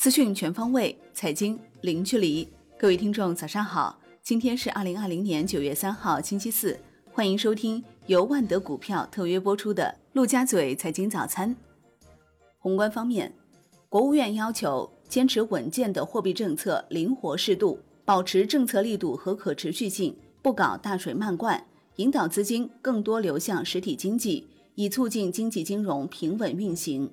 资讯全方位，财经零距离。各位听众，早上好！今天是二零二零年九月三号，星期四。欢迎收听由万德股票特约播出的《陆家嘴财经早餐》。宏观方面，国务院要求坚持稳健的货币政策，灵活适度，保持政策力度和可持续性，不搞大水漫灌，引导资金更多流向实体经济，以促进经济金融平稳运行。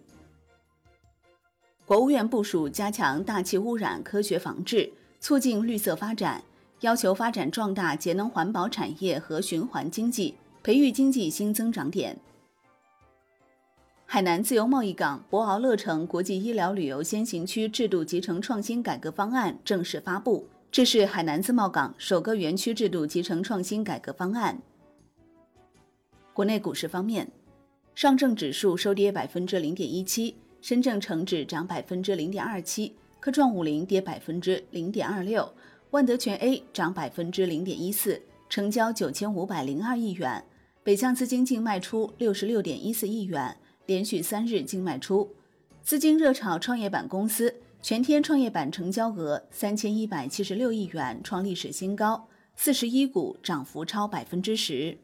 国务院部署加强大气污染科学防治，促进绿色发展，要求发展壮大节能环保产业和循环经济，培育经济新增长点。海南自由贸易港博鳌乐城国际医疗旅游先行区制度集成创新改革方案正式发布，这是海南自贸港首个园区制度集成创新改革方案。国内股市方面，上证指数收跌百分之零点一七。深证成指涨百分之零点二七，科创五零跌百分之零点二六，万德全 A 涨百分之零点一四，成交九千五百零二亿元，北向资金净卖出六十六点一四亿元，连续三日净卖出。资金热炒创业板公司，全天创业板成交额三千一百七十六亿元，创历史新高，四十一股涨幅超百分之十。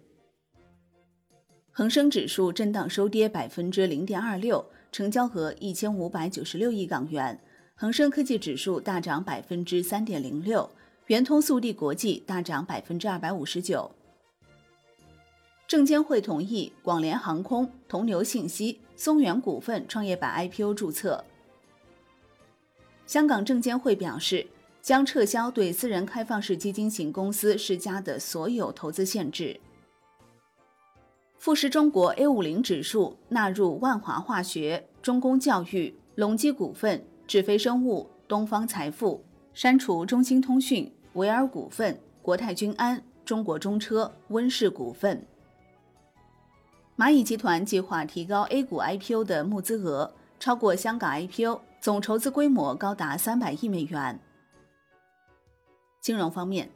恒生指数震荡收跌百分之零点二六。成交额一千五百九十六亿港元，恒生科技指数大涨百分之三点零六，圆通速递国际大涨百分之二百五十九。证监会同意广联航空、同牛信息、松源股份创业板 IPO 注册。香港证监会表示，将撤销对私人开放式基金型公司施加的所有投资限制。富时中国 A 五零指数纳入万华化学、中公教育、隆基股份、智飞生物、东方财富，删除中兴通讯、维尔股份、国泰君安、中国中车、温氏股份。蚂蚁集团计划提高 A 股 IPO 的募资额，超过香港 IPO，总筹资规模高达三百亿美元。金融方面，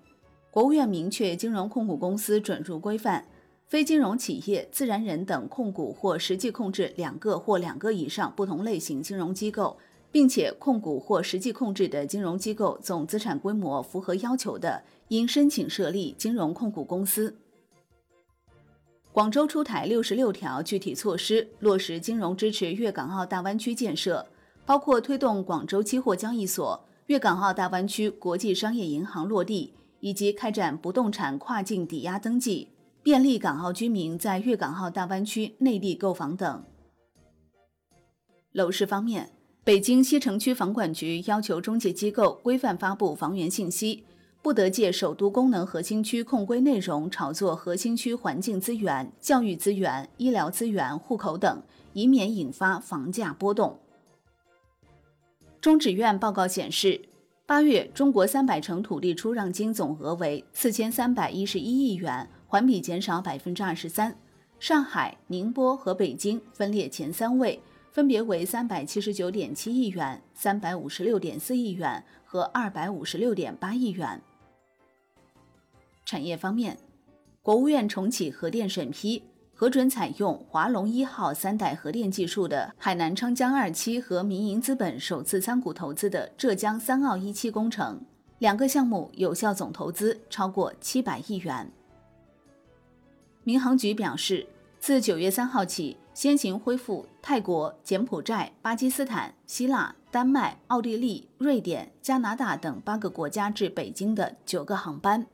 国务院明确金融控股公司准入规范。非金融企业、自然人等控股或实际控制两个或两个以上不同类型金融机构，并且控股或实际控制的金融机构总资产规模符合要求的，应申请设立金融控股公司。广州出台六十六条具体措施，落实金融支持粤港澳大湾区建设，包括推动广州期货交易所、粤港澳大湾区国际商业银行落地，以及开展不动产跨境抵押登记。便利港澳居民在粤港澳大湾区内地购房等。楼市方面，北京西城区房管局要求中介机构规范发布房源信息，不得借首都功能核心区控规内容炒作核心区环境资源、教育资源、医疗资源、户口等，以免引发房价波动。中指院报告显示，八月中国三百城土地出让金总额为四千三百一十一亿元。环比减少百分之二十三，上海、宁波和北京分列前三位，分别为三百七十九点七亿元、三百五十六点四亿元和二百五十六点八亿元。产业方面，国务院重启核电审批，核准采用华龙一号三代核电技术的海南昌江二期和民营资本首次参股投资的浙江三澳一期工程，两个项目有效总投资超过七百亿元。民航局表示，自九月三号起，先行恢复泰国、柬埔寨、巴基斯坦、希腊、丹麦、奥地利、瑞典、加拿大等八个国家至北京的九个航班。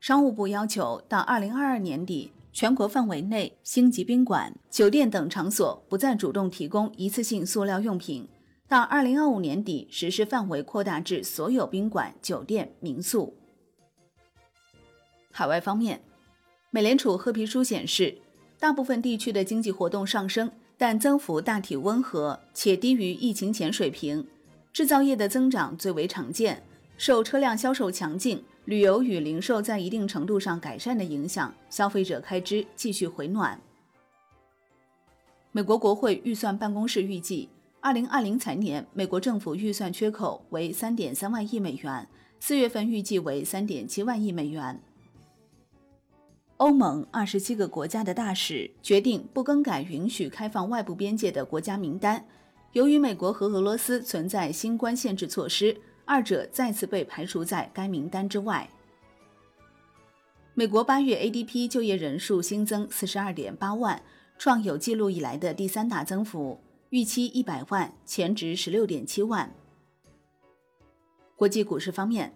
商务部要求，到二零二二年底，全国范围内星级宾馆、酒店等场所不再主动提供一次性塑料用品；到二零二五年底，实施范围扩大至所有宾馆、酒店、民宿。海外方面。美联储褐皮书显示，大部分地区的经济活动上升，但增幅大体温和且低于疫情前水平。制造业的增长最为常见，受车辆销售强劲、旅游与零售在一定程度上改善的影响，消费者开支继续回暖。美国国会预算办公室预计，二零二零财年美国政府预算缺口为三点三万亿美元，四月份预计为三点七万亿美元。欧盟二十七个国家的大使决定不更改允许开放外部边界的国家名单，由于美国和俄罗斯存在新冠限制措施，二者再次被排除在该名单之外。美国八月 ADP 就业人数新增四十二点八万，创有记录以来的第三大增幅，预期一百万，前值十六点七万。国际股市方面，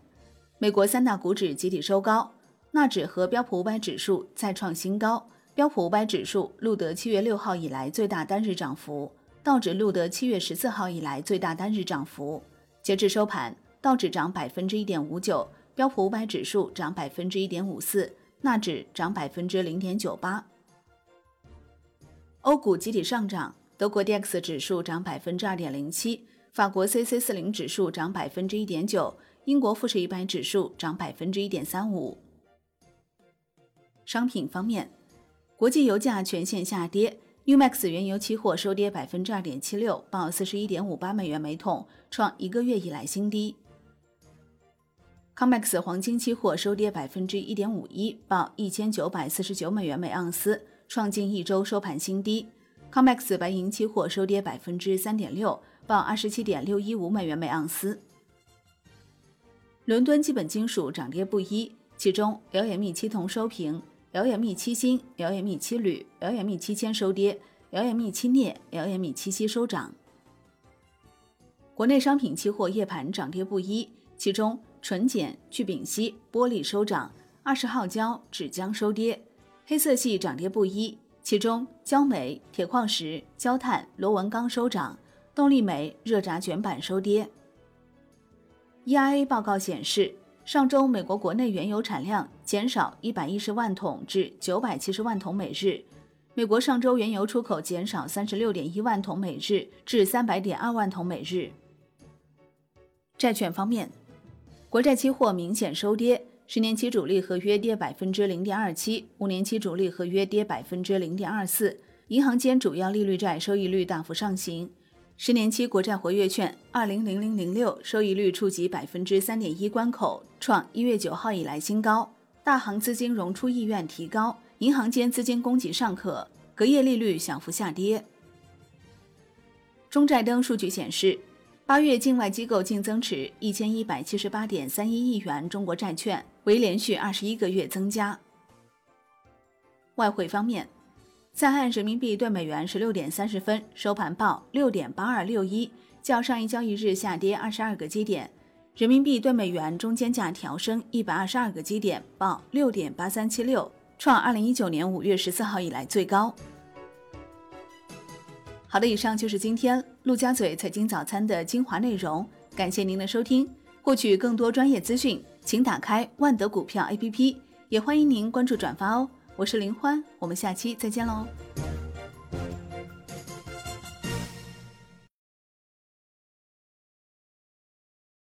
美国三大股指集体收高，纳指和标普五百指数再创新高，标普五百指数录得七月六号以来最大单日涨幅。道指录得七月十四号以来最大单日涨幅。截至收盘，道指涨百分之一点五九，标普五百指数涨百分之一点五四，纳指涨百分之零点九八。欧股集体上涨，德国 D X 指数涨百分之二点零七，法国 C C 四零指数涨百分之一点九，英国富时一百指数涨百分之一点三五。商品方面，国际油价全线下跌。Umax 原油期货收跌百分之二点七六，报四十一点五八美元每桶，创一个月以来新低。Comex 黄金期货收跌百分之一点五一，报一千九百四十九美元每盎司，创近一周收盘新低。Comex 白银期货收跌百分之三点六，报二十七点六一五美元每盎司。伦敦基本金属涨跌不一，其中 LME 期铜收平。LME 七锌、LME 七铝、LME 七铅收跌，LME 七镍、LME 七锡收涨。国内商品期货夜盘涨跌不一，其中纯碱、聚丙烯、玻璃收涨，二十号胶、纸浆收跌。黑色系涨跌不一，其中焦煤、铁矿石、焦炭、螺纹钢收涨，动力煤、热轧卷板收跌。EIA 报告显示。上周，美国国内原油产量减少一百一十万桶至九百七十万桶每日。美国上周原油出口减少三十六点一万桶每日至三百点二万桶每日。债券方面，国债期货明显收跌，十年期主力合约跌百分之零点二七，五年期主力合约跌百分之零点二四。银行间主要利率债收益率大幅上行。十年期国债活跃券二零零零零六收益率触及百分之三点一关口，创一月九号以来新高。大行资金融出意愿提高，银行间资金供给尚可，隔夜利率小幅下跌。中债登数据显示，八月境外机构净增持一千一百七十八点三一亿元中国债券，为连续二十一个月增加。外汇方面。在岸人民币兑美元十六点三十分收盘报六点八二六一，较上一交易日下跌二十二个基点。人民币兑美元中间价调升一百二十二个基点，报六点八三七六，创二零一九年五月十四号以来最高。好的，以上就是今天陆家嘴财经早餐的精华内容，感谢您的收听。获取更多专业资讯，请打开万德股票 APP，也欢迎您关注转发哦。我是林欢，我们下期再见喽。